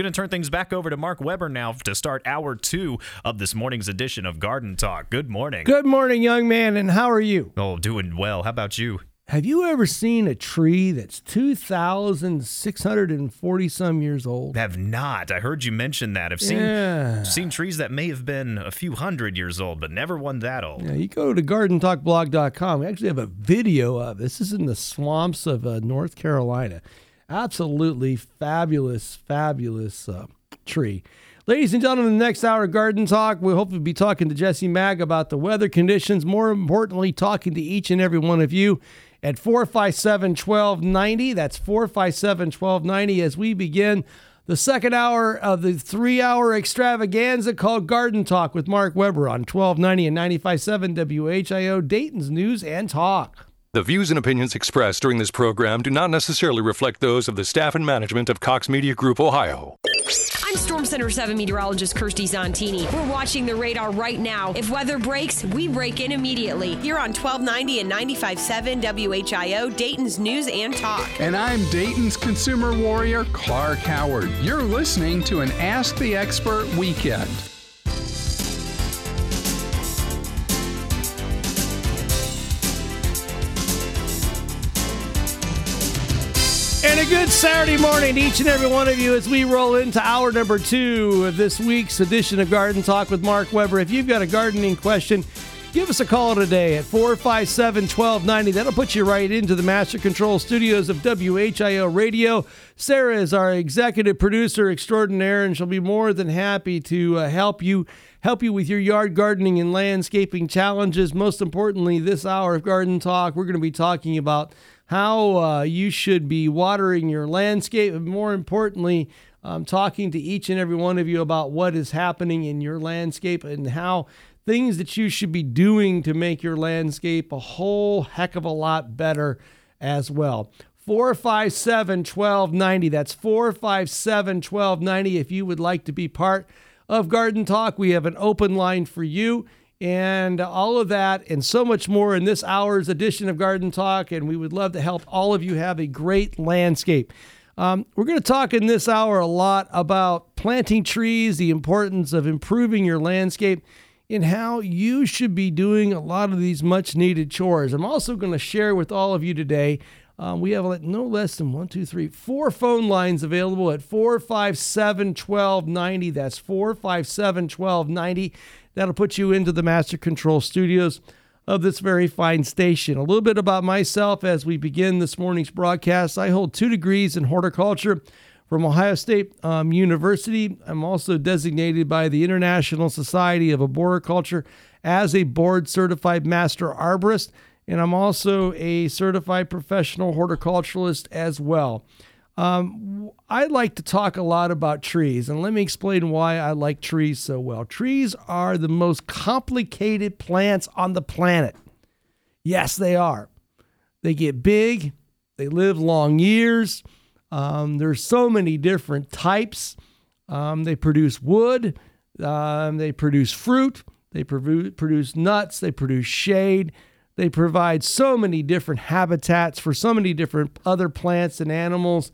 Going to turn things back over to Mark Weber now to start hour two of this morning's edition of Garden Talk. Good morning. Good morning, young man, and how are you? Oh, doing well. How about you? Have you ever seen a tree that's 2,640 some years old? Have not. I heard you mention that. I've seen Yeah. seen trees that may have been a few hundred years old, but never one that old. Yeah, you go to gardentalkblog.com. We actually have a video of this. This is in the swamps of uh, North Carolina. Absolutely fabulous, fabulous uh, tree. Ladies and gentlemen, the next hour of Garden Talk, we'll hopefully be talking to Jesse Maag about the weather conditions. More importantly, talking to each and every one of you at 457 1290. That's 457 1290 as we begin the second hour of the three hour extravaganza called Garden Talk with Mark Weber on 1290 and 957 WHIO, Dayton's News and Talk. The views and opinions expressed during this program do not necessarily reflect those of the staff and management of Cox Media Group Ohio. I'm Storm Center 7 meteorologist Kirstie Zontini. We're watching the radar right now. If weather breaks, we break in immediately. Here on 1290 and 95.7 WHIO, Dayton's News and Talk. And I'm Dayton's consumer warrior, Clark Howard. You're listening to an Ask the Expert weekend. And a good Saturday morning to each and every one of you as we roll into hour number two of this week's edition of Garden Talk with Mark Weber. If you've got a gardening question, give us a call today at 457 1290. That'll put you right into the Master Control Studios of WHIO Radio. Sarah is our executive producer extraordinaire, and she'll be more than happy to uh, help you. Help you with your yard gardening and landscaping challenges. Most importantly, this hour of Garden Talk, we're going to be talking about how uh, you should be watering your landscape, and more importantly, um, talking to each and every one of you about what is happening in your landscape and how things that you should be doing to make your landscape a whole heck of a lot better as well. 457 1290. That's 457 1290. If you would like to be part of Garden Talk, we have an open line for you and all of that and so much more in this hour's edition of Garden Talk. And we would love to help all of you have a great landscape. Um, we're going to talk in this hour a lot about planting trees, the importance of improving your landscape, and how you should be doing a lot of these much needed chores. I'm also going to share with all of you today. Um, we have no less than one, two, three, four phone lines available at 457 1290. That's 457 1290. That'll put you into the Master Control Studios of this very fine station. A little bit about myself as we begin this morning's broadcast. I hold two degrees in horticulture from Ohio State um, University. I'm also designated by the International Society of Arboriculture as a board certified master arborist, and I'm also a certified professional horticulturalist as well. Um, I like to talk a lot about trees, and let me explain why I like trees so well. Trees are the most complicated plants on the planet. Yes, they are. They get big, they live long years. Um, there's so many different types. Um, they produce wood, um, they produce fruit, they produce nuts, they produce shade. They provide so many different habitats for so many different other plants and animals.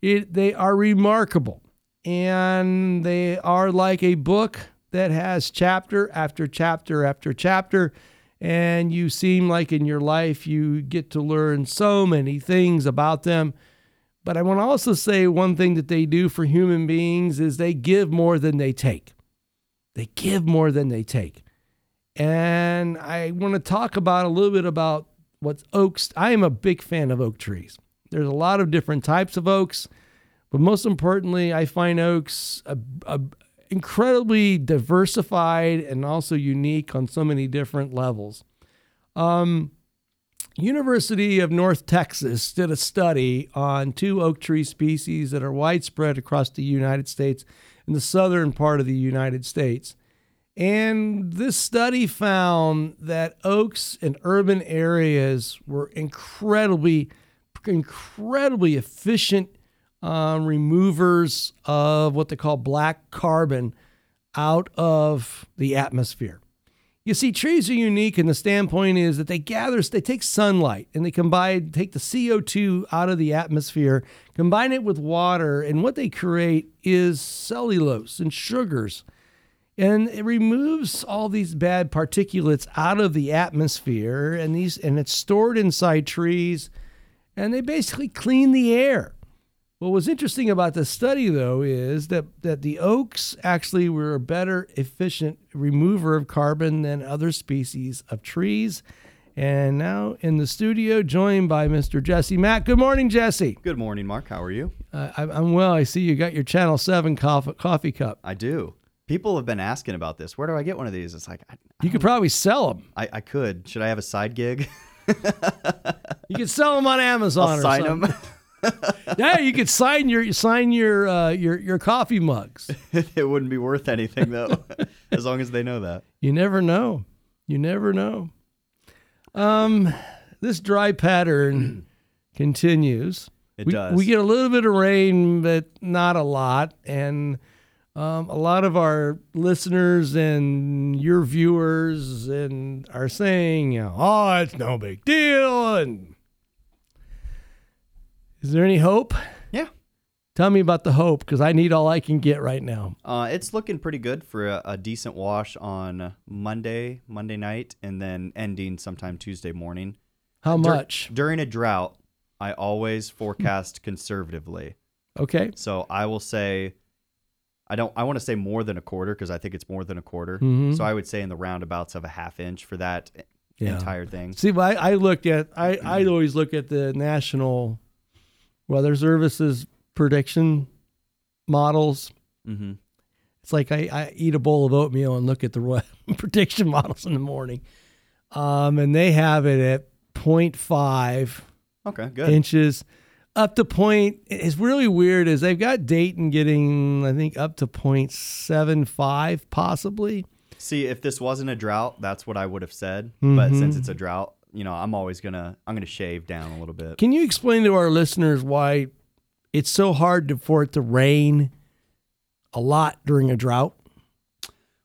It, they are remarkable. And they are like a book that has chapter after chapter after chapter. And you seem like in your life you get to learn so many things about them. But I want to also say one thing that they do for human beings is they give more than they take. They give more than they take. And I want to talk about a little bit about what oaks. I am a big fan of oak trees. There's a lot of different types of oaks, but most importantly, I find oaks a, a incredibly diversified and also unique on so many different levels. Um, University of North Texas did a study on two oak tree species that are widespread across the United States in the southern part of the United States. And this study found that oaks in urban areas were incredibly, incredibly efficient um, removers of what they call black carbon out of the atmosphere. You see, trees are unique, and the standpoint is that they gather, they take sunlight and they combine, take the CO2 out of the atmosphere, combine it with water, and what they create is cellulose and sugars. And it removes all these bad particulates out of the atmosphere, and these and it's stored inside trees, and they basically clean the air. What was interesting about the study, though, is that, that the oaks actually were a better efficient remover of carbon than other species of trees. And now in the studio, joined by Mr. Jesse Matt. Good morning, Jesse. Good morning, Mark. How are you? Uh, I, I'm well. I see you got your Channel 7 coffee, coffee cup. I do. People have been asking about this. Where do I get one of these? It's like, I, You could probably sell them. I, I could. Should I have a side gig? You could sell them on Amazon I'll or sign something. them. Yeah, you could sign your sign your uh, your your coffee mugs. it wouldn't be worth anything, though, as long as they know that. You never know. You never know. Um, this dry pattern continues. It we, does. We get a little bit of rain, but not a lot, and um, a lot of our listeners and your viewers and are saying, you know, "Oh, it's no big deal." And is there any hope? Yeah. Tell me about the hope, because I need all I can get right now. Uh, it's looking pretty good for a, a decent wash on Monday, Monday night, and then ending sometime Tuesday morning. How Dur- much? during a drought, I always forecast conservatively. Okay. So I will say, I don't. I want to say more than a quarter because I think it's more than a quarter. Mhm. So I would say in the roundabouts of a half inch for that Yeah. entire thing. See, but I, I looked at I I always look at the National Weather Services prediction models. Mm-hmm. It's like I, I eat a bowl of oatmeal and look at the prediction models in the morning, um, and they have it at 0.5 Okay, good. inches up to point. It's really weird. Is they've got Dayton getting I think up to 0.75 possibly. See, if this wasn't a drought, that's what I would have said. But Mm-hmm. since it's a drought, you know, I'm always gonna I'm gonna shave down a little bit. Can you explain to our listeners why it's so hard to, for it to rain a lot during a drought?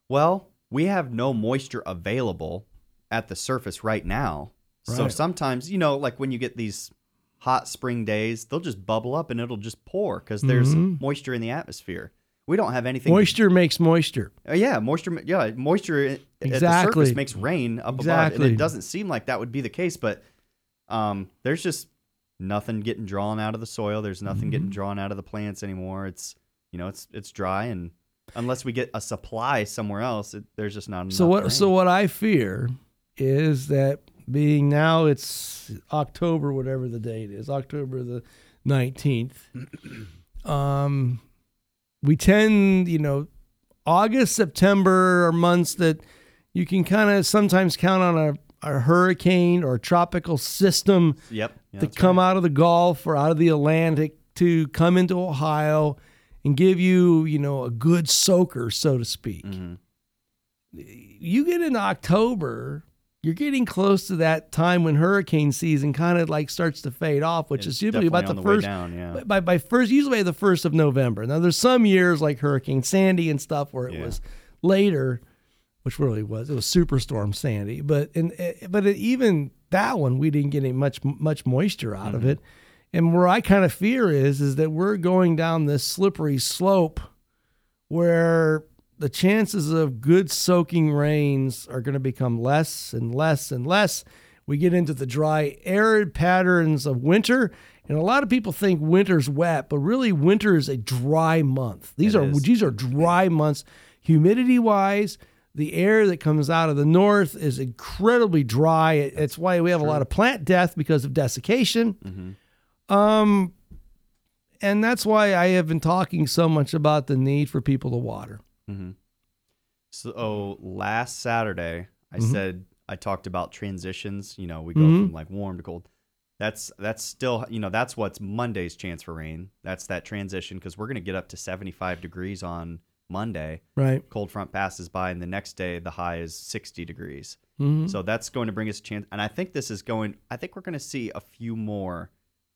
Well, we have no moisture available at the surface right now. So sometimes, you know, like when you get these hot spring days, they'll just bubble up and it'll just pour because there's moisture in the atmosphere. We don't have anything. to- Mm-hmm. Moisture makes moisture. Uh, yeah, moisture. Yeah, moisture at the Exactly. surface makes rain up above, and Exactly. it doesn't seem like that would be the case. But um, there's just nothing getting drawn out of the soil. There's nothing getting Mm-hmm. drawn out of the plants anymore. It's you know, it's it's dry, and unless we get a supply somewhere else, it, there's just not enough. So what? rain. So what I fear is that being now it's October, whatever the date is, October the nineteenth. Um, we tend, you know, August, September are months that you can kind of sometimes count on a, a hurricane or a tropical system Yep. yeah, to come right. out of the Gulf or out of the Atlantic to come into Ohio and give you, you know, a good soaker, so to speak. Mm-hmm. You get in October, you're getting close to that time when hurricane season kind of like starts to fade off, which It's is usually about the the first down, yeah. by, by first usually the first of November. Now there's some years like Hurricane Sandy and stuff where it Yeah. was later, which really was it was Superstorm Sandy, but in but it, even that one we didn't get any much much moisture out Mm-hmm. of it. And where I kind of fear is is that we're going down this slippery slope where the chances of good soaking rains are going to become less and less and less. We get into the dry, arid patterns of winter. And a lot of people think winter's wet, but really winter is a dry month. These It are is. these are dry months, humidity wise. The air that comes out of the north is incredibly dry. It- It's why we have a lot of plant death because of desiccation. Um, and that's why I have been talking so much about the need for people to water. So last Saturday, I Mm-hmm. said I talked about transitions. You know, we go Mhm. from like warm to cold. That's that's still you know that's what's Monday's chance for rain. That's that transition because we're gonna get up to 75 degrees on Monday. Right. Cold front passes by, and the next day the high is 60 degrees. Mhm. So that's going to bring us a chance. And I think this is going. I think we're going to see a few more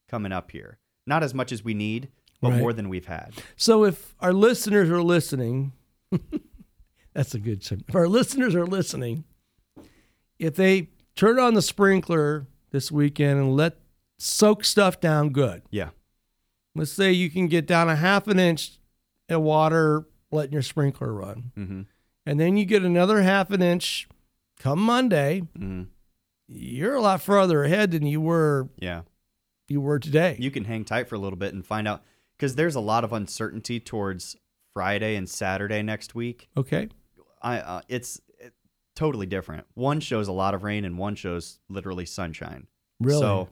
coming up here. Not as much as we need, but Right. more than we've had. So if our listeners are listening, that's a good term. If our listeners are listening, if they turn on the sprinkler this weekend and let soak stuff down good. Yeah. Let's say you can get down a half an inch of water letting your sprinkler run. Mm-hmm. And then you get another half an inch come Monday. Mm-hmm. You're a lot further ahead than you were Yeah. you were today. You can hang tight for a little bit and find out because there's a lot of uncertainty towards Friday and Saturday next week. okay. I uh, it's it, totally different. One shows a lot of rain and one shows literally sunshine. Really? So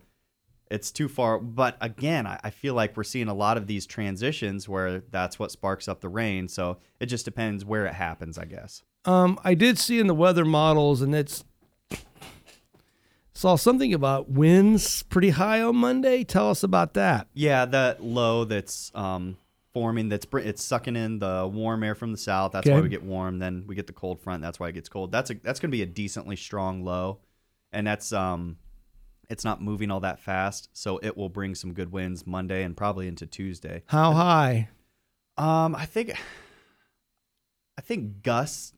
it's too far. But again, I, I feel like we're seeing a lot of these transitions where that's what sparks up the rain. So it just depends where it happens, I guess. Um, I did see in the weather models, and it's saw something about winds pretty high on Monday. Tell us about that. Yeah, that low that's um, forming, that's br- it's sucking in the warm air from the south. That's why we get warm. Then we get the cold front. That's why it gets cold. That's a, that's going to be a decently strong low, and that's um, it's not moving all that fast, so it will bring some good winds Monday and probably into Tuesday. How high? Um, I think, I think gusts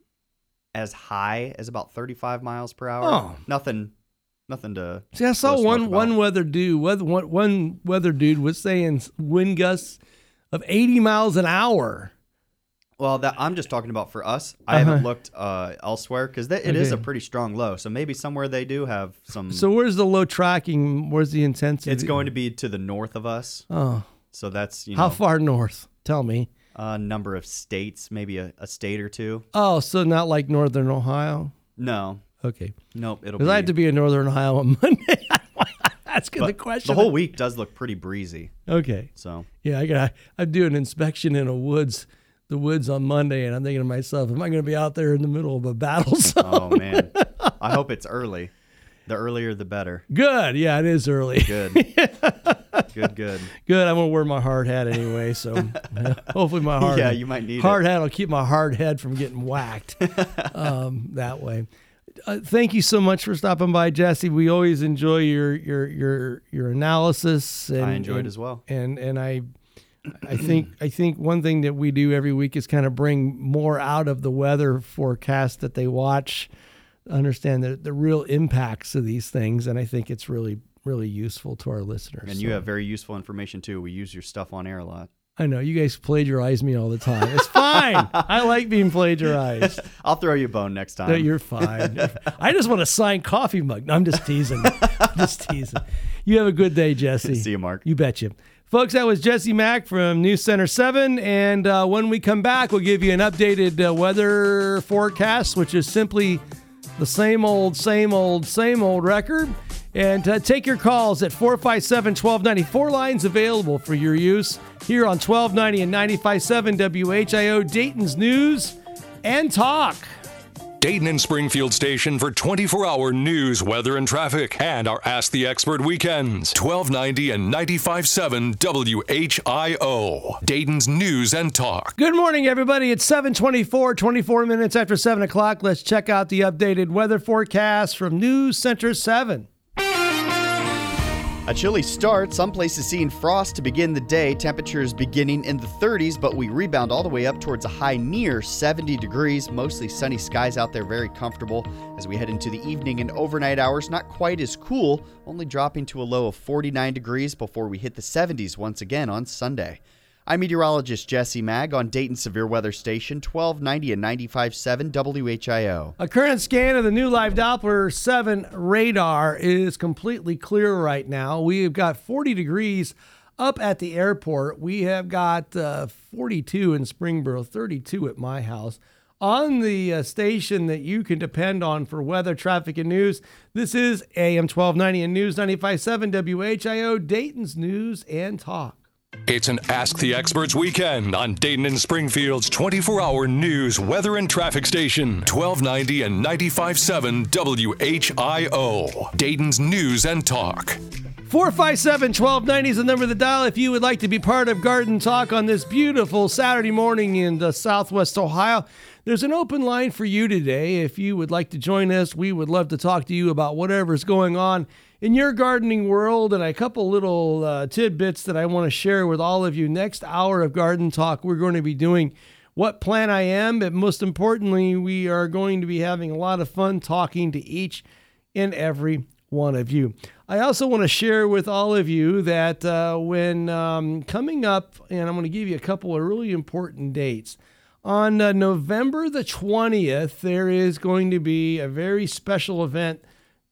as high as about thirty-five miles per hour. Oh. Nothing, nothing to. See, I saw one one weather dude. Weather, one, one weather dude was saying wind gusts of 80 miles an hour. Well, that I'm just talking about for us. I haven't Uh-huh. looked uh, elsewhere because it is a pretty strong low. So maybe somewhere they do have some. So where's the low tracking? Where's the intensity? it's going to be to the north of us. Oh, So that's you how far north? Tell me. a number of states, maybe a, a state or two. Oh, so not like northern Ohio. No, Okay, nope. It'll because be. I had to be in northern Ohio on Monday. Asking the question. The whole week does look pretty breezy. Okay. So Yeah, I got. I'm doing an inspection in a woods, the woods on Monday, and I'm thinking to myself, am I going to be out there in the middle of a battle zone? oh man, I hope it's early. The earlier the better. Good. Yeah, it is early. Good. good. Good. Good. I'm gonna wear my hard hat anyway, so hopefully my hard Yeah, you might need hard it. hat will keep my hard head from getting whacked um, that way. Uh, thank you so much for stopping by, Jesse. We always enjoy your your your your analysis. And, I enjoyed and, as well. And and I I think I think one thing that we do every week is kind of bring more out of the weather forecast that they watch, understand the the real impacts of these things, and I think it's really really useful to our listeners. And you have very useful information too. We use your stuff on air a lot. I know you guys plagiarize me all the time. It's fine. I like being plagiarized. I'll throw you a bone next time. No, you're fine. I just want a signed coffee mug. No, I'm just teasing. I'm just teasing. You have a good day, Jesse. See you, Mark. You betcha. Folks, that was Jesse Maag from News Center 7. And uh, when we come back, we'll give you an updated uh, weather forecast, which is simply the same old, same old, same old record. And uh, take your calls at 457 1290. Four lines available for your use here on 1290 and 957 WHIO Dayton's News and Talk. Dayton and Springfield station for 24 hour news, weather, and traffic, and our Ask the Expert weekends. 1290 and 957 WHIO. Dayton's News and Talk. Good morning, everybody. It's 724, 24 minutes after 7 o'clock. Let's check out the updated weather forecast from News Center 7. A chilly start, some places seeing frost to begin the day. Temperatures beginning in the 30s, but we rebound all the way up towards a high near 70 degrees. Mostly sunny skies out there, very comfortable. As we head into the evening and overnight hours, not quite as cool, only dropping to a low of 49 degrees before we hit the 70s once again on Sunday. I'm meteorologist Jesse Maag on Dayton Severe Weather Station 1290 and 95.7 WHIO. A current scan of the new live Doppler 7 radar is completely clear right now. We have got 40 degrees up at the airport. We have got uh, 42 in Springboro, 32 at my house. On the uh, station that you can depend on for weather, traffic, and news, this is AM 1290 and News 95.7 WHIO, Dayton's News and Talk. It's an Ask the Experts weekend on Dayton and Springfield's 24 hour news, weather, and traffic station. 1290 and 957 WHIO. Dayton's News and Talk. 457 1290 is the number to dial if you would like to be part of Garden Talk on this beautiful Saturday morning in uh, Southwest Ohio. There's an open line for you today. If you would like to join us, we would love to talk to you about whatever's going on in your gardening world and a couple little uh, tidbits that I want to share with all of you. Next hour of Garden Talk, we're going to be doing what plant I am, but most importantly, we are going to be having a lot of fun talking to each and every one of you. I also want to share with all of you that uh, when um, coming up, and I'm going to give you a couple of really important dates. On uh, November the 20th, there is going to be a very special event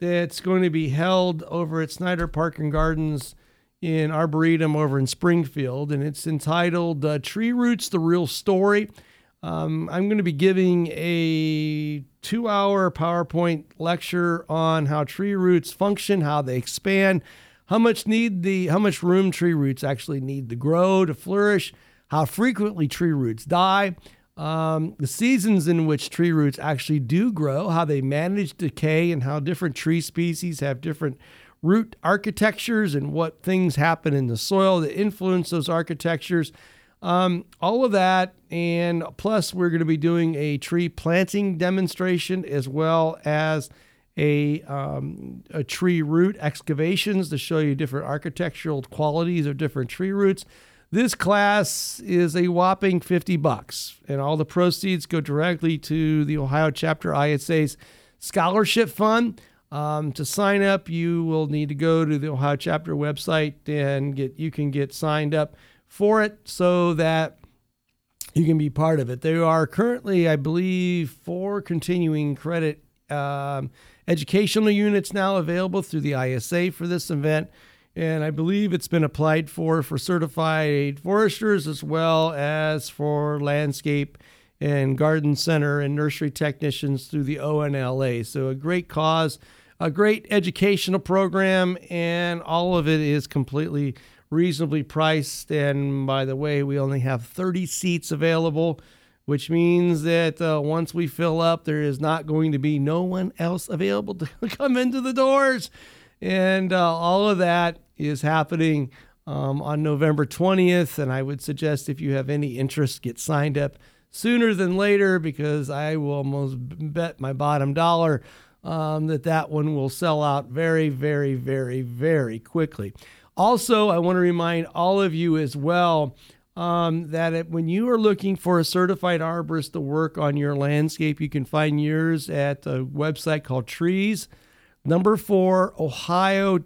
that's going to be held over at Snyder Park and Gardens in Arboretum over in Springfield, and it's entitled uh, Tree Roots The Real Story. Um, I'm going to be giving a two hour PowerPoint lecture on how tree roots function, how they expand, how much need the how much room tree roots actually need to grow to flourish, how frequently tree roots die, um, the seasons in which tree roots actually do grow, how they manage decay, and how different tree species have different root architectures and what things happen in the soil that influence those architectures. Um, all of that, and plus, we're going to be doing a tree planting demonstration as well as a, um, a tree root excavations to show you different architectural qualities of different tree roots. This class is a whopping 50 bucks, and all the proceeds go directly to the Ohio Chapter ISA's Scholarship Fund. Um, to sign up, you will need to go to the Ohio Chapter website and get you can get signed up for it so that you can be part of it. There are currently, I believe, four continuing credit um, educational units now available through the ISA for this event and I believe it's been applied for for certified foresters as well as for landscape and garden center and nursery technicians through the ONLA. So a great cause, a great educational program, and all of it is completely reasonably priced. And by the way, we only have 30 seats available, which means that uh, once we fill up, there is not going to be no one else available to come into the doors. And uh, all of that is happening um, on November 20th. And I would suggest if you have any interest, get signed up sooner than later because I will almost bet my bottom dollar um, that that one will sell out very, very, very, very quickly. Also, I want to remind all of you as well um, that it, when you are looking for a certified arborist to work on your landscape, you can find yours at a website called Trees Number four, ohio.org.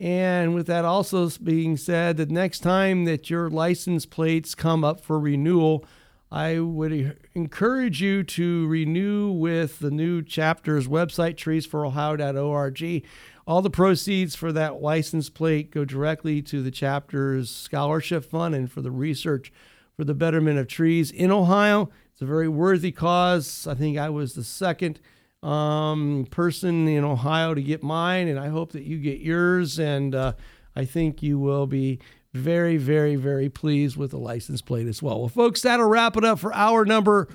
And with that also being said, the next time that your license plates come up for renewal, I would encourage you to renew with the new chapter's website, treesforohio.org. All the proceeds for that license plate go directly to the chapter's scholarship fund and for the research for the betterment of trees in Ohio. It's a very worthy cause. I think I was the second um, person in Ohio to get mine, and I hope that you get yours. And uh, I think you will be very, very, very pleased with the license plate as well. Well, folks, that'll wrap it up for hour number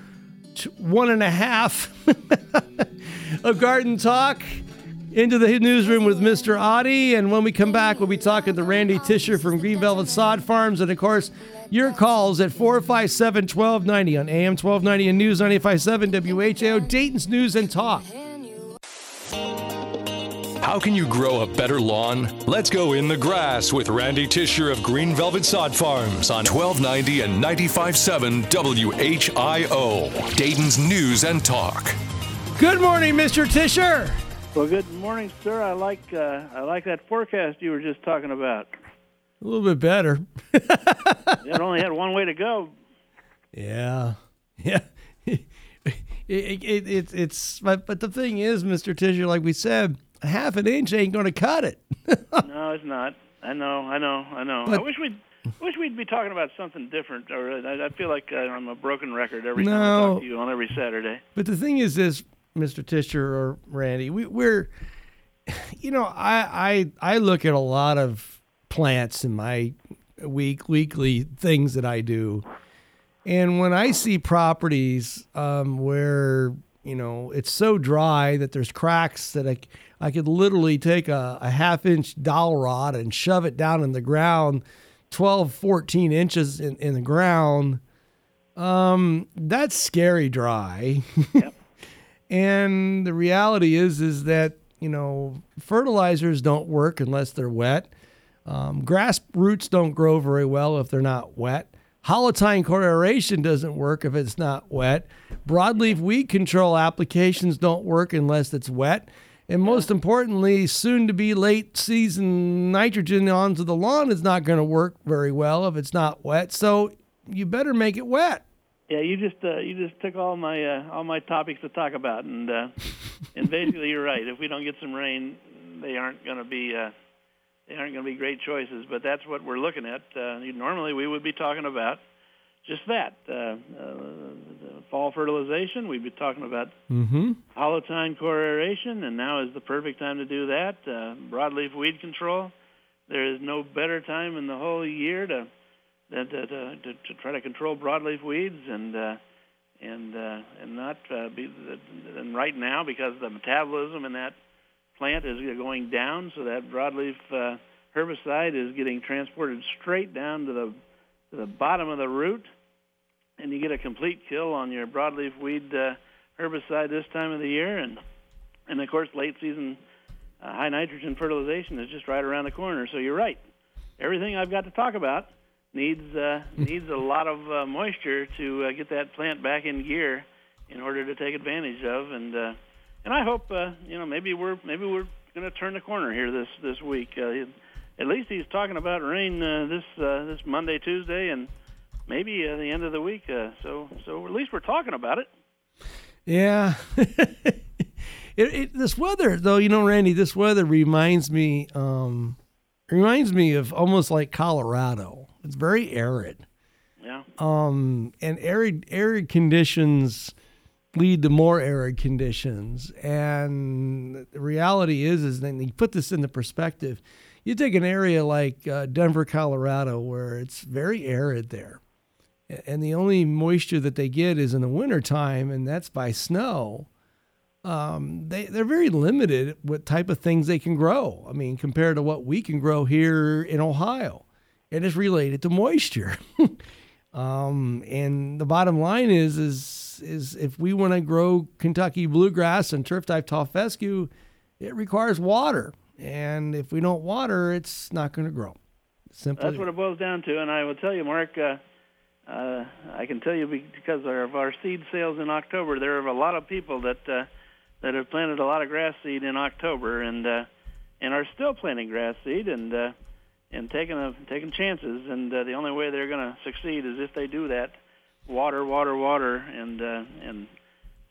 one and a half of Garden Talk. Into the newsroom with Mr. Audie. And when we come back, we'll be talking to Randy Tisher from Green Velvet Sod Farms. And of course, your calls at 457 1290 on AM 1290 and News 957 WHIO, Dayton's News and Talk. How can you grow a better lawn? Let's go in the grass with Randy Tisher of Green Velvet Sod Farms on 1290 and 95.7 WHIO, Dayton's News and Talk. Good morning, Mr. Tisher. Well, good morning, sir. I like uh, I like that forecast you were just talking about. A little bit better. it only had one way to go. Yeah, yeah. it, it, it, it's but, but the thing is, Mister Tisher, like we said, half an inch ain't going to cut it. no, it's not. I know, I know, I know. But, I wish we'd wish we'd be talking about something different. Or I, I feel like uh, I'm a broken record every no, time I talk to you on every Saturday. But the thing is, this Mr. Tisher or Randy, we, we're, you know, I I I look at a lot of plants in my week weekly things that I do. And when I see properties um, where you know it's so dry that there's cracks that I, I could literally take a, a half inch dowel rod and shove it down in the ground 12 14 inches in, in the ground um, that's scary dry yep. and the reality is is that you know fertilizers don't work unless they're wet um, grass roots don't grow very well if they're not wet. Hollow tine core aeration doesn't work if it's not wet. Broadleaf weed control applications don't work unless it's wet. And most importantly, soon to be late season nitrogen onto the lawn is not going to work very well if it's not wet. So you better make it wet. Yeah, you just uh, you just took all my uh, all my topics to talk about, and uh, and basically you're right. If we don't get some rain, they aren't going to be uh, they aren't going to be great choices. But that's what we're looking at. Uh, normally we would be talking about just that uh, uh, fall fertilization. We've been talking about mm-hmm. hollow tine core aeration, and now is the perfect time to do that. Uh, broadleaf weed control. There is no better time in the whole year to to, to, to, to try to control broadleaf weeds and uh, and uh, and not uh, be and right now because the metabolism in that plant is going down, so that broadleaf uh, herbicide is getting transported straight down to the to the bottom of the root, and you get a complete kill on your broadleaf weed uh, herbicide this time of the year, and and of course late season uh, high nitrogen fertilization is just right around the corner. So you're right. Everything I've got to talk about needs uh, needs a lot of uh, moisture to uh, get that plant back in gear in order to take advantage of, and uh, and I hope uh, you know maybe we're maybe we're going to turn the corner here this this week. Uh, at least he's talking about rain uh, this uh, this Monday, Tuesday, and maybe uh, the end of the week. Uh, so so at least we're talking about it. Yeah. it, it, this weather, though, you know, Randy, this weather reminds me um, reminds me of almost like Colorado. It's very arid. Yeah. Um, and arid arid conditions lead to more arid conditions. And the reality is, is then you put this into perspective you take an area like uh, Denver, Colorado, where it's very arid there, and the only moisture that they get is in the wintertime, and that's by snow. Um, they they're very limited what type of things they can grow. I mean, compared to what we can grow here in Ohio, and it's related to moisture. um, and the bottom line is is is if we want to grow Kentucky bluegrass and turf type tall fescue, it requires water. And if we don't water, it's not going to grow. Simply. That's what it boils down to. And I will tell you, Mark, uh, uh, I can tell you because of our seed sales in October, there are a lot of people that uh, that have planted a lot of grass seed in October and uh, and are still planting grass seed and uh, and taking a, taking chances. And uh, the only way they're going to succeed is if they do that, water, water, water, and uh, and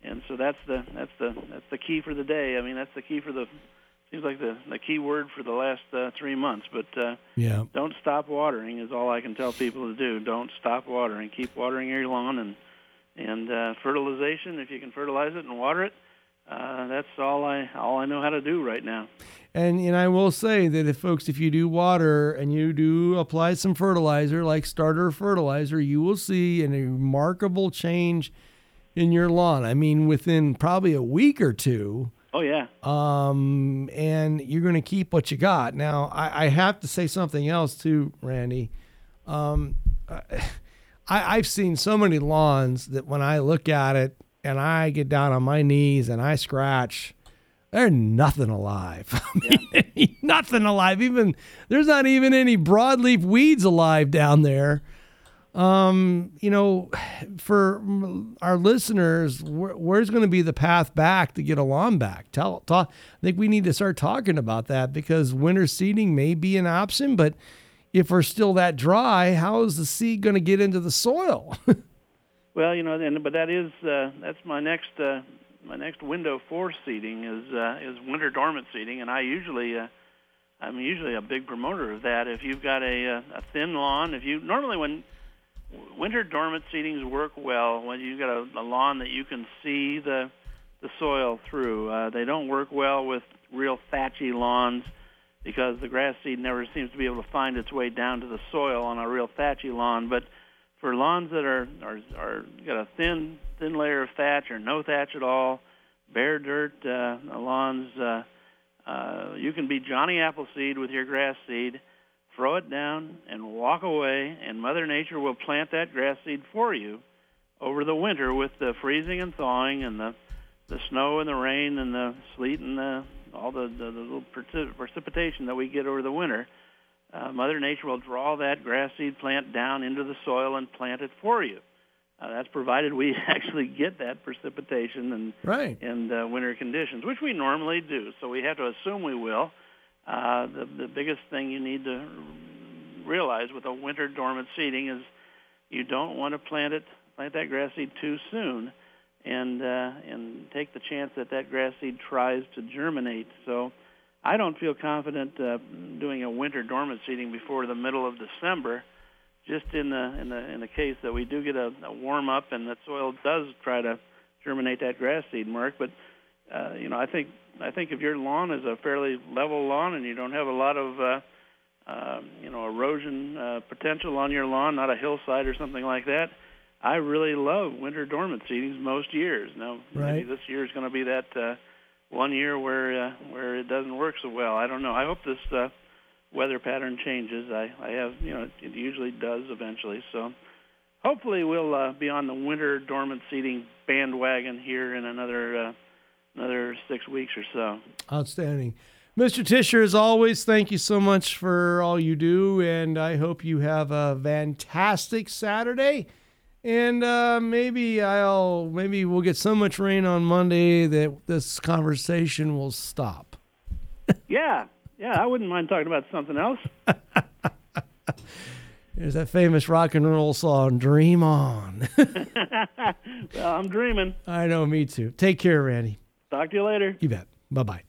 and so that's the that's the that's the key for the day. I mean, that's the key for the seems like the the key word for the last uh, three months. But uh, yeah, don't stop watering is all I can tell people to do. Don't stop watering. Keep watering your lawn and and uh, fertilization. If you can fertilize it and water it, uh, that's all I all I know how to do right now. And and I will say that if folks, if you do water and you do apply some fertilizer like starter fertilizer, you will see a remarkable change in your lawn. I mean, within probably a week or two. Oh yeah. Um, and you're going to keep what you got. Now, I, I, have to say something else too, Randy. Um, I, I've seen so many lawns that when I look at it and I get down on my knees and I scratch, there's nothing alive. Yeah. nothing alive. Even there's not even any broadleaf weeds alive down there um, you know, for our listeners, where, where's going to be the path back to get a lawn back? Tell, talk, I think we need to start talking about that because winter seeding may be an option, but if we're still that dry, how is the seed going to get into the soil? well, you know, and but that is uh, that's my next uh, my next window for seeding is uh, is winter dormant seeding, and I usually. Uh, I'm usually a big promoter of that. If you've got a, a thin lawn, if you normally when winter dormant seedings work well when you've got a, a lawn that you can see the the soil through. Uh, they don't work well with real thatchy lawns because the grass seed never seems to be able to find its way down to the soil on a real thatchy lawn. But for lawns that are are, are got a thin thin layer of thatch or no thatch at all, bare dirt uh, lawns, uh, uh, you can be Johnny Appleseed with your grass seed throw it down, and walk away, and Mother Nature will plant that grass seed for you over the winter with the freezing and thawing and the the snow and the rain and the sleet and the all the, the, the little precipitation that we get over the winter. Mother Nature will draw that grass seed plant down into the soil and plant it for you. Uh, that's provided we actually get that precipitation and Right. and uh, winter conditions, which we normally do. So we have to assume we will. Uh, the the biggest thing you need to realize with a winter dormant seeding is you don't want to plant it plant that grass seed too soon, and uh, and take the chance that that grass seed tries to germinate. So. I don't feel confident uh, doing a winter dormant seeding before the middle of December just in the in the in the case that we do get a, a warm up and the soil does try to germinate that grass seed, Mark. But uh, you know, I think I think if your lawn is a fairly level lawn and you don't have a lot of uh, uh, you know erosion uh, potential on your lawn, not a hillside or something like that, I really love winter dormant seedings most years. Now, Right. maybe this year is going to be that uh, one year where uh, where it doesn't work so well. I don't know. I hope this. Uh, weather pattern changes. I, I have, you know, it usually does eventually. So hopefully we'll uh, be on the winter dormant seeding bandwagon here in another uh, another six weeks or so. Outstanding. Mr. Tisher, as always, thank you so much for all you do, and I hope you have a fantastic Saturday. And uh, maybe I'll maybe we'll get so much rain on Monday that this conversation will stop. Yeah, yeah, I wouldn't mind talking about something else. There's that famous rock and roll song, "Dream On." Well, I'm dreaming. I know, me too. Take care, Randy. Talk to you later. You bet. Bye bye.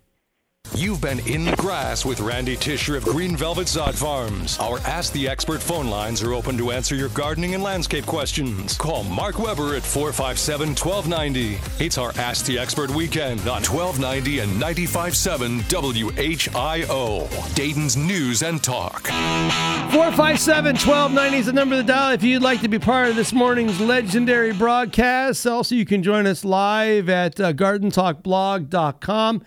You've been in the grass with Randy Tisher of Green Velvet Sod Farms. Our Ask the Expert phone lines are open to answer your gardening and landscape questions. Call Mark Weber at 457 1290. It's our Ask the Expert weekend on 1290 and 95.7 WHIO. Dayton's News and Talk. 457 1290 is the number to dial if you'd like to be part of this morning's legendary broadcast. Also, you can join us live at uh, gardentalkblog.com.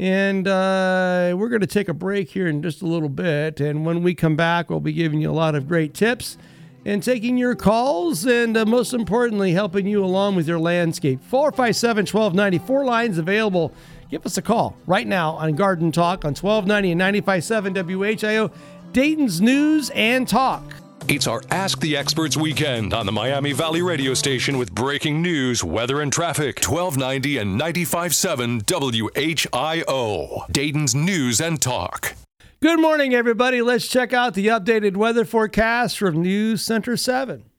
And uh, we're going to take a break here in just a little bit. And when we come back, we'll be giving you a lot of great tips and taking your calls and uh, most importantly, helping you along with your landscape. 457 1290, four lines available. Give us a call right now on Garden Talk on 1290 and 957 WHIO, Dayton's News and Talk. It's our Ask the Experts weekend on the Miami Valley radio station with breaking news, weather, and traffic. 1290 and 95.7 WHIO. Dayton's News and Talk. Good morning, everybody. Let's check out the updated weather forecast from News Center 7.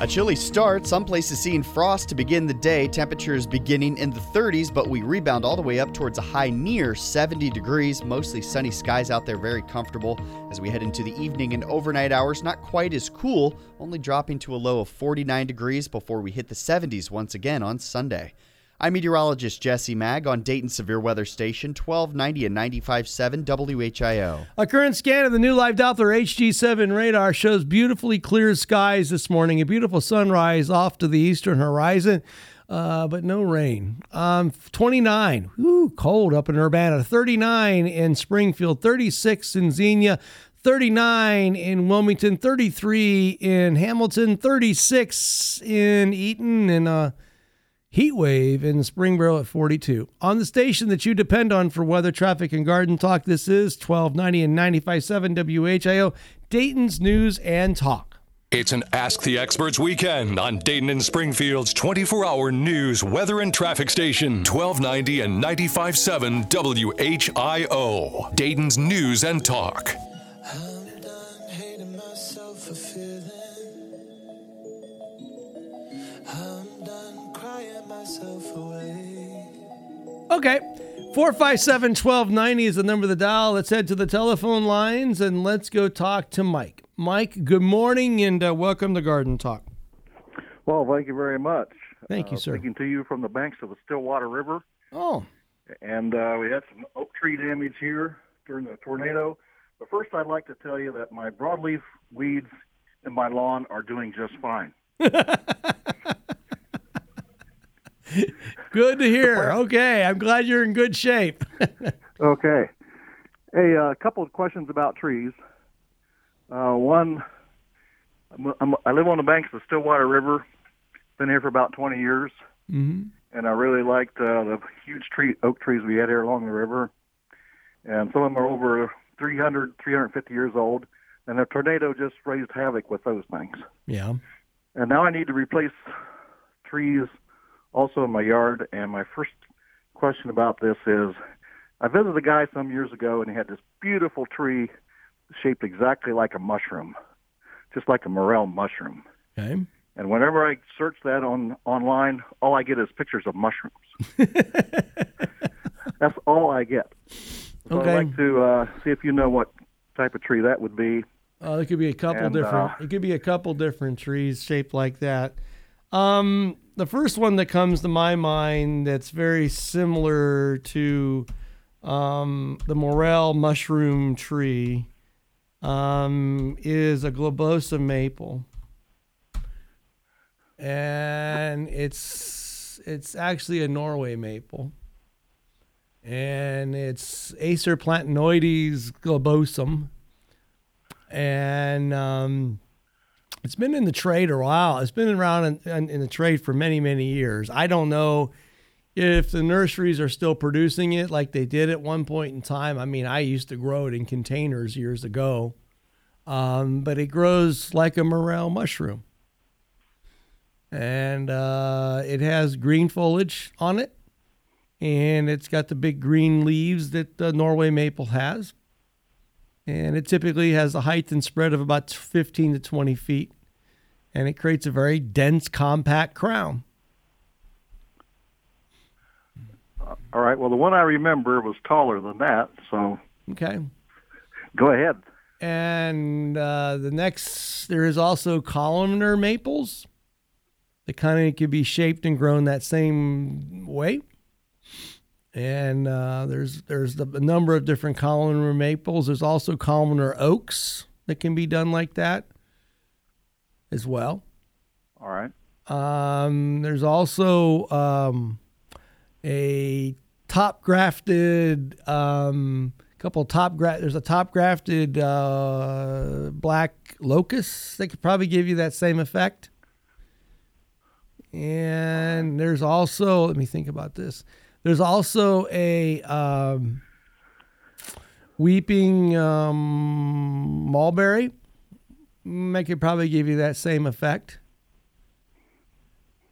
A chilly start, some places seeing frost to begin the day, temperatures beginning in the 30s, but we rebound all the way up towards a high near 70 degrees. Mostly sunny skies out there, very comfortable as we head into the evening and overnight hours. Not quite as cool, only dropping to a low of 49 degrees before we hit the 70s once again on Sunday. I'm meteorologist Jesse Maag on Dayton Severe Weather Station 1290 and 95.7 WHIO. A current scan of the new live Doppler HG7 radar shows beautifully clear skies this morning, a beautiful sunrise off to the eastern horizon, uh, but no rain. Um, 29, ooh, cold up in Urbana, 39 in Springfield, 36 in Xenia. 39 in Wilmington, 33 in Hamilton, 36 in Eaton, and uh, heat wave in Springboro at 42. On the station that you depend on for weather, traffic, and garden talk, this is 1290 and 95.7 WHIO, Dayton's News and Talk. It's an Ask the Experts weekend on Dayton and Springfield's 24 hour news, weather, and traffic station. 1290 and 95.7 WHIO. Dayton's News and Talk. Okay. 457 1290 is the number of the dial. Let's head to the telephone lines and let's go talk to Mike. Mike, good morning and uh, welcome to Garden Talk. Well, thank you very much. Thank you, Uh, sir. Speaking to you from the banks of the Stillwater River, Oh, and uh, we had some oak tree damage here during the tornado. But first, I'd like to tell you that my broadleaf weeds in my lawn are doing just fine. good to hear. Okay. I'm glad you're in good shape. Okay. Hey, a couple of questions about trees. Uh, one, I'm, I'm, I live on the banks of the Stillwater River. Been here for about 20 years. hmm and I really liked uh, the huge tree oak trees we had here along the river. And some of them are over 300, 350 years old, and a tornado just raised havoc with those things. Yeah. And now I need to replace trees also in my yard. And my first question about this is I visited a guy some years ago, and he had this beautiful tree shaped exactly like a mushroom, just like a morel mushroom. Okay. And whenever I search that on online, all I get is pictures of mushrooms. That's all I get. So Okay. I'd like to uh, see if you know what type of tree that would be. Uh, there could be a couple And, different. uh, it could be a couple different trees shaped like that. Um, the first one that comes to my mind that's very similar to um, the morel mushroom tree um, is a globosa maple, and it's it's actually a Norway maple, and it's Acer platanoides globosum. And um, it's been in the trade a while. It's been around in, in, in the trade for many, many years. I don't know if the nurseries are still producing it like they did at one point in time. I mean, I used to grow it in containers years ago, um, but it grows like a morel mushroom. And uh, it has green foliage on it, and it's got the big green leaves that the Norway maple has and it typically has a height and spread of about 15 to 20 feet, and it creates a very dense, compact crown. All right. Well, the one I remember was taller than that. So Okay. go ahead. And uh, the next, there is also columnar maples that kind of could be shaped and grown that same way. And uh, there's there's the, a number of different columnar maples. There's also columnar oaks that can be done like that as well. All right. Um, there's also um, a top grafted um, couple top gra- there's a top grafted uh, black locust that could probably give you that same effect. And there's also let me think about this. There's also a um, weeping um, mulberry. That could probably give you that same effect.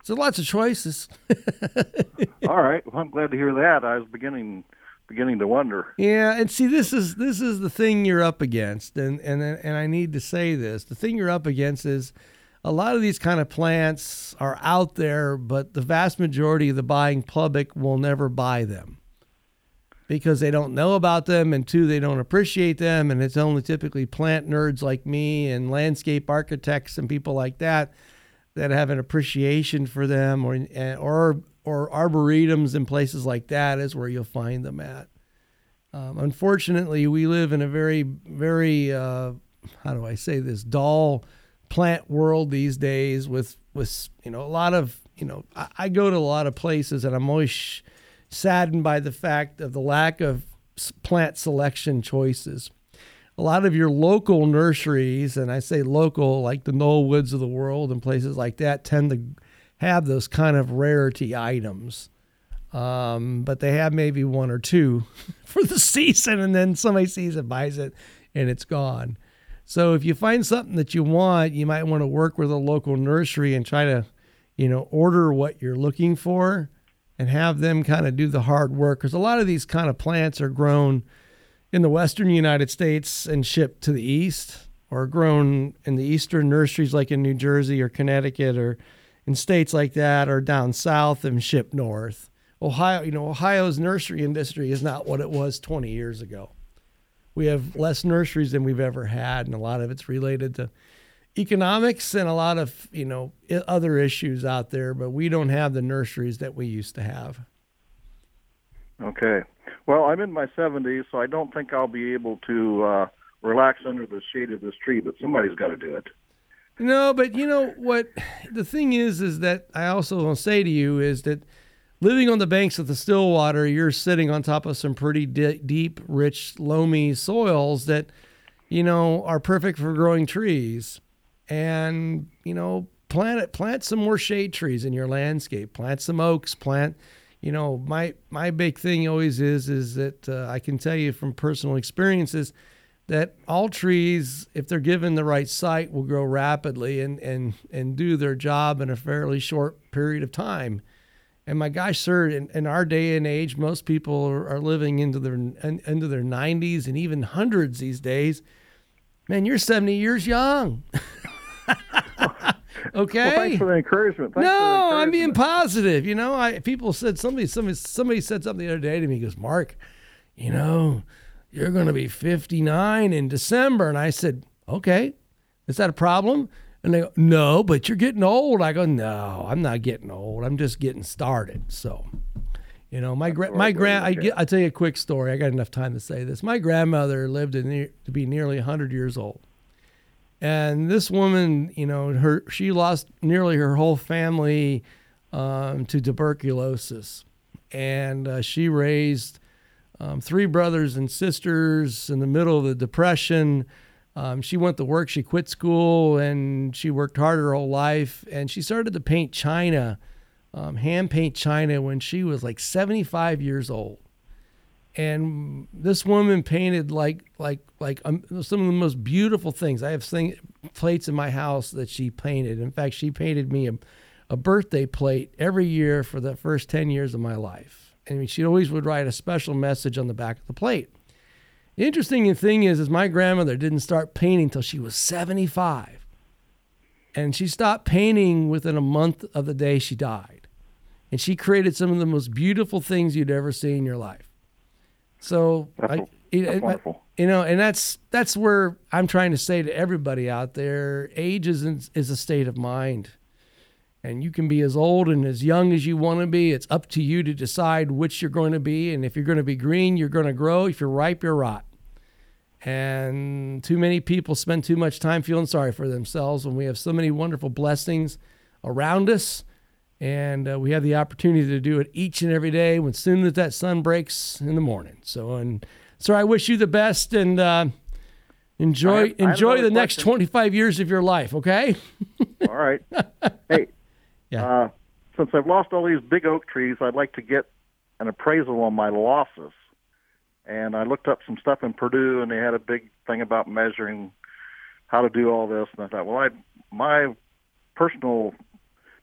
So lots of choices. All right. Well, I'm glad to hear that. I was beginning beginning to wonder. Yeah, and see, this is this is the thing you're up against, and and and I need to say this: the thing you're up against is a lot of these kind of plants are out there, but the vast majority of the buying public will never buy them because they don't know about them, and two, they don't appreciate them, and it's only typically plant nerds like me and landscape architects and people like that that have an appreciation for them, or or or arboretums and places like that is where you'll find them at. Um, unfortunately, we live in a very, very uh, how do I say this dull plant world these days. With with you know a lot of you know I, I go to a lot of places and I'm always sh- saddened by the fact of the lack of plant selection choices. A lot of your local nurseries, and I say local, like the Knollwoods of the world and places like that, tend to have those kind of rarity items. Um, but they have maybe one or two for the season, and then somebody sees it, buys it, and it's gone. So if you find something that you want, you might want to work with a local nursery and try to, you know, order what you're looking for and have them kind of do the hard work. Because a lot of these kind of plants are grown in the western United States and shipped to the east, or grown in the eastern nurseries like in New Jersey or Connecticut or in states like that, or down south and shipped north. Ohio, you know, Ohio's nursery industry is not what it was 20 years ago. We have less nurseries than we've ever had, and a lot of it's related to economics and a lot of you know other issues out there. But we don't have the nurseries that we used to have. Okay. Well, I'm in my 70s, so I don't think I'll be able to uh, relax under the shade of this tree, but somebody's got to do it. No, but you know what? The thing is, is that I also want to say to you is that living on the banks of the Stillwater, you're sitting on top of some pretty di- deep, rich, loamy soils that, you know, are perfect for growing trees. And you know, plant it, plant some more shade trees in your landscape. Plant some oaks. Plant, you know, my my big thing always is is that uh, I can tell you from personal experiences that all trees, if they're given the right site, will grow rapidly and, and, and do their job in a fairly short period of time. And my gosh, sir, in, in our day and age, most people are, are living into their into their 90s and even hundreds these days. Man, you're 70 years young. okay. Well, thanks for the encouragement. Thanks no, the encouragement. I'm being positive. You know, I people said somebody somebody somebody said something the other day to me. He goes, Mark, you know, you're going to be 59 in December, and I said, okay, is that a problem? And they go, no, but you're getting old. I go, no, I'm not getting old. I'm just getting started. So, you know, my gra- my grand. I get. I tell you a quick story. I got enough time to say this. My grandmother lived to, be nearly 100 years old, and this woman, you know, her she lost nearly her whole family um, to tuberculosis, and uh, she raised um, three brothers and sisters in the middle of the depression. Um, she went to work. She quit school and she worked hard her whole life. And she started to paint china, um, hand paint china, when she was like 75 years old. And this woman painted like like like um, some of the most beautiful things. I have thing, plates in my house that she painted. In fact, she painted me a, a birthday plate every year for the first 10 years of my life. I mean, she always would write a special message on the back of the plate. The interesting thing is, is my grandmother didn't start painting till she was 75. And she stopped painting within a month of the day she died. And she created some of the most beautiful things you'd ever see in your life. So That's, I, that's it- wonderful. you know, and that's that's where I'm trying to say to everybody out there, age is is a state of mind. And you can be as old and as young as you want to be. It's up to you to decide which you're going to be. And if you're going to be green, you're going to grow. If you're ripe, you're rot. And too many people spend too much time feeling sorry for themselves when we have so many wonderful blessings around us. And uh, we have the opportunity to do it each and every day when soon as that sun breaks in the morning. So, and sir, I wish you the best and uh, enjoy have- enjoy the next question. 25 years of your life. Okay. All right. hey, Yeah. uh, since I've lost all these big oak trees, I'd like to get an appraisal on my losses. And I looked up some stuff in Purdue, and they had a big thing about measuring how to do all this. And I thought, well, I my personal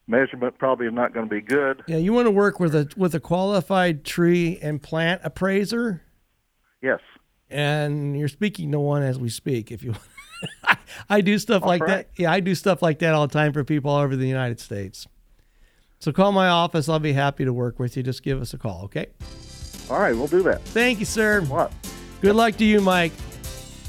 measurement probably is not going to be good. Yeah, you want to work with a with a qualified tree and plant appraiser, Yes. and you're speaking to one as we speak. If you, I do stuff like right. that. Yeah, I do stuff like that all the time for people all over the United States. So call my office. I'll be happy to work with you. Just give us a call, okay? All right, we'll do that. Thank you, sir. What? Good luck to you, Mike.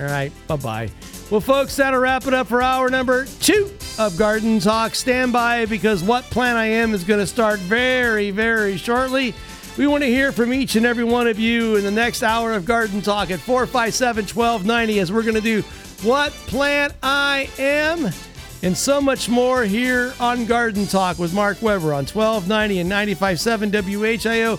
All right, bye bye. Well, folks, that'll wrap it up for hour number two of Garden Talk. Stand by because What Plant I Am is going to start very, very shortly. We want to hear from each and every one of you in the next hour of Garden Talk at 457 1290 as we're going to do What Plant I Am and so much more here on Garden Talk with Mark Weber on 1290 and 95.7 WHIO.